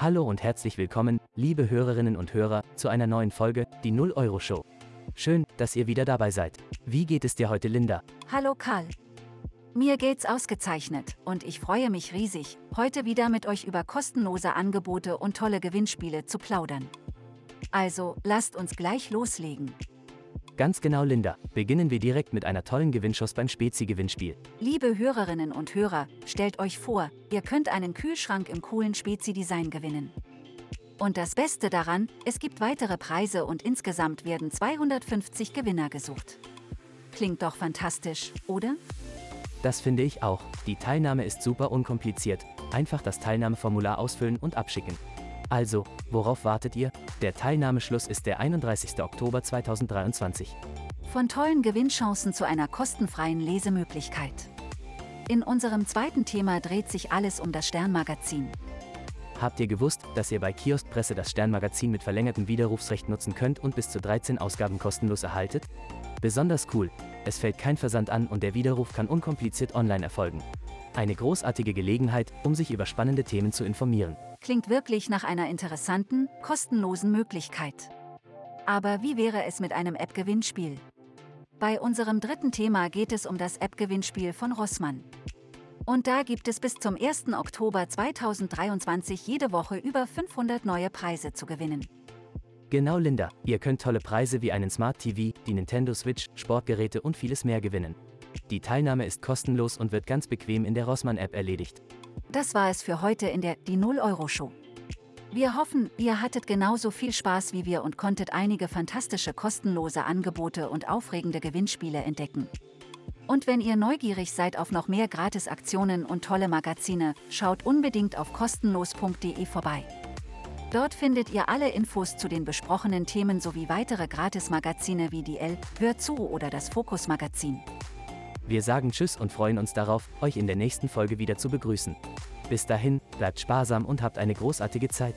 Hallo und herzlich willkommen, liebe Hörerinnen und Hörer, zu einer neuen Folge, die 0 Euro Show. Schön, dass ihr wieder dabei seid. Wie geht es dir heute, Linda? Hallo Karl. Mir geht's ausgezeichnet und ich freue mich riesig, heute wieder mit euch über kostenlose Angebote und tolle Gewinnspiele zu plaudern. Also, lasst uns gleich loslegen. Ganz genau, Linda. Beginnen wir direkt mit einer tollen Gewinnschuss beim Spezi-Gewinnspiel. Liebe Hörerinnen und Hörer, stellt euch vor, ihr könnt einen Kühlschrank im coolen Spezi-Design gewinnen. Und das Beste daran, es gibt weitere Preise und insgesamt werden 250 Gewinner gesucht. Klingt doch fantastisch, oder? Das finde ich auch. Die Teilnahme ist super unkompliziert. Einfach das Teilnahmeformular ausfüllen und abschicken. Also, worauf wartet ihr? Der Teilnahmeschluss ist der 31. Oktober 2023. Von tollen Gewinnchancen zu einer kostenfreien Lesemöglichkeit. In unserem zweiten Thema dreht sich alles um das Sternmagazin. Habt ihr gewusst, dass ihr bei Kioskpresse das Sternmagazin mit verlängertem Widerrufsrecht nutzen könnt und bis zu 13 Ausgaben kostenlos erhaltet? Besonders cool, es fällt kein Versand an und der Widerruf kann unkompliziert online erfolgen. Eine großartige Gelegenheit, um sich über spannende Themen zu informieren. Klingt wirklich nach einer interessanten, kostenlosen Möglichkeit. Aber wie wäre es mit einem App-Gewinnspiel? Bei unserem dritten Thema geht es um das App-Gewinnspiel von Rossmann. Und da gibt es bis zum 1. Oktober 2023 jede Woche über 500 neue Preise zu gewinnen. Genau, Linda. Ihr könnt tolle Preise wie einen Smart TV, die Nintendo Switch, Sportgeräte und vieles mehr gewinnen. Die Teilnahme ist kostenlos und wird ganz bequem in der Rossmann-App erledigt. Das war es für heute in der Die 0-Euro-Show. Wir hoffen, ihr hattet genauso viel Spaß wie wir und konntet einige fantastische kostenlose Angebote und aufregende Gewinnspiele entdecken. Und wenn ihr neugierig seid auf noch mehr Gratisaktionen und tolle Magazine, schaut unbedingt auf kostenlos.de vorbei. Dort findet ihr alle Infos zu den besprochenen Themen sowie weitere Gratismagazine wie die L, Hör zu oder das Fokus Magazin. Wir sagen Tschüss und freuen uns darauf, euch in der nächsten Folge wieder zu begrüßen. Bis dahin, bleibt sparsam und habt eine großartige Zeit.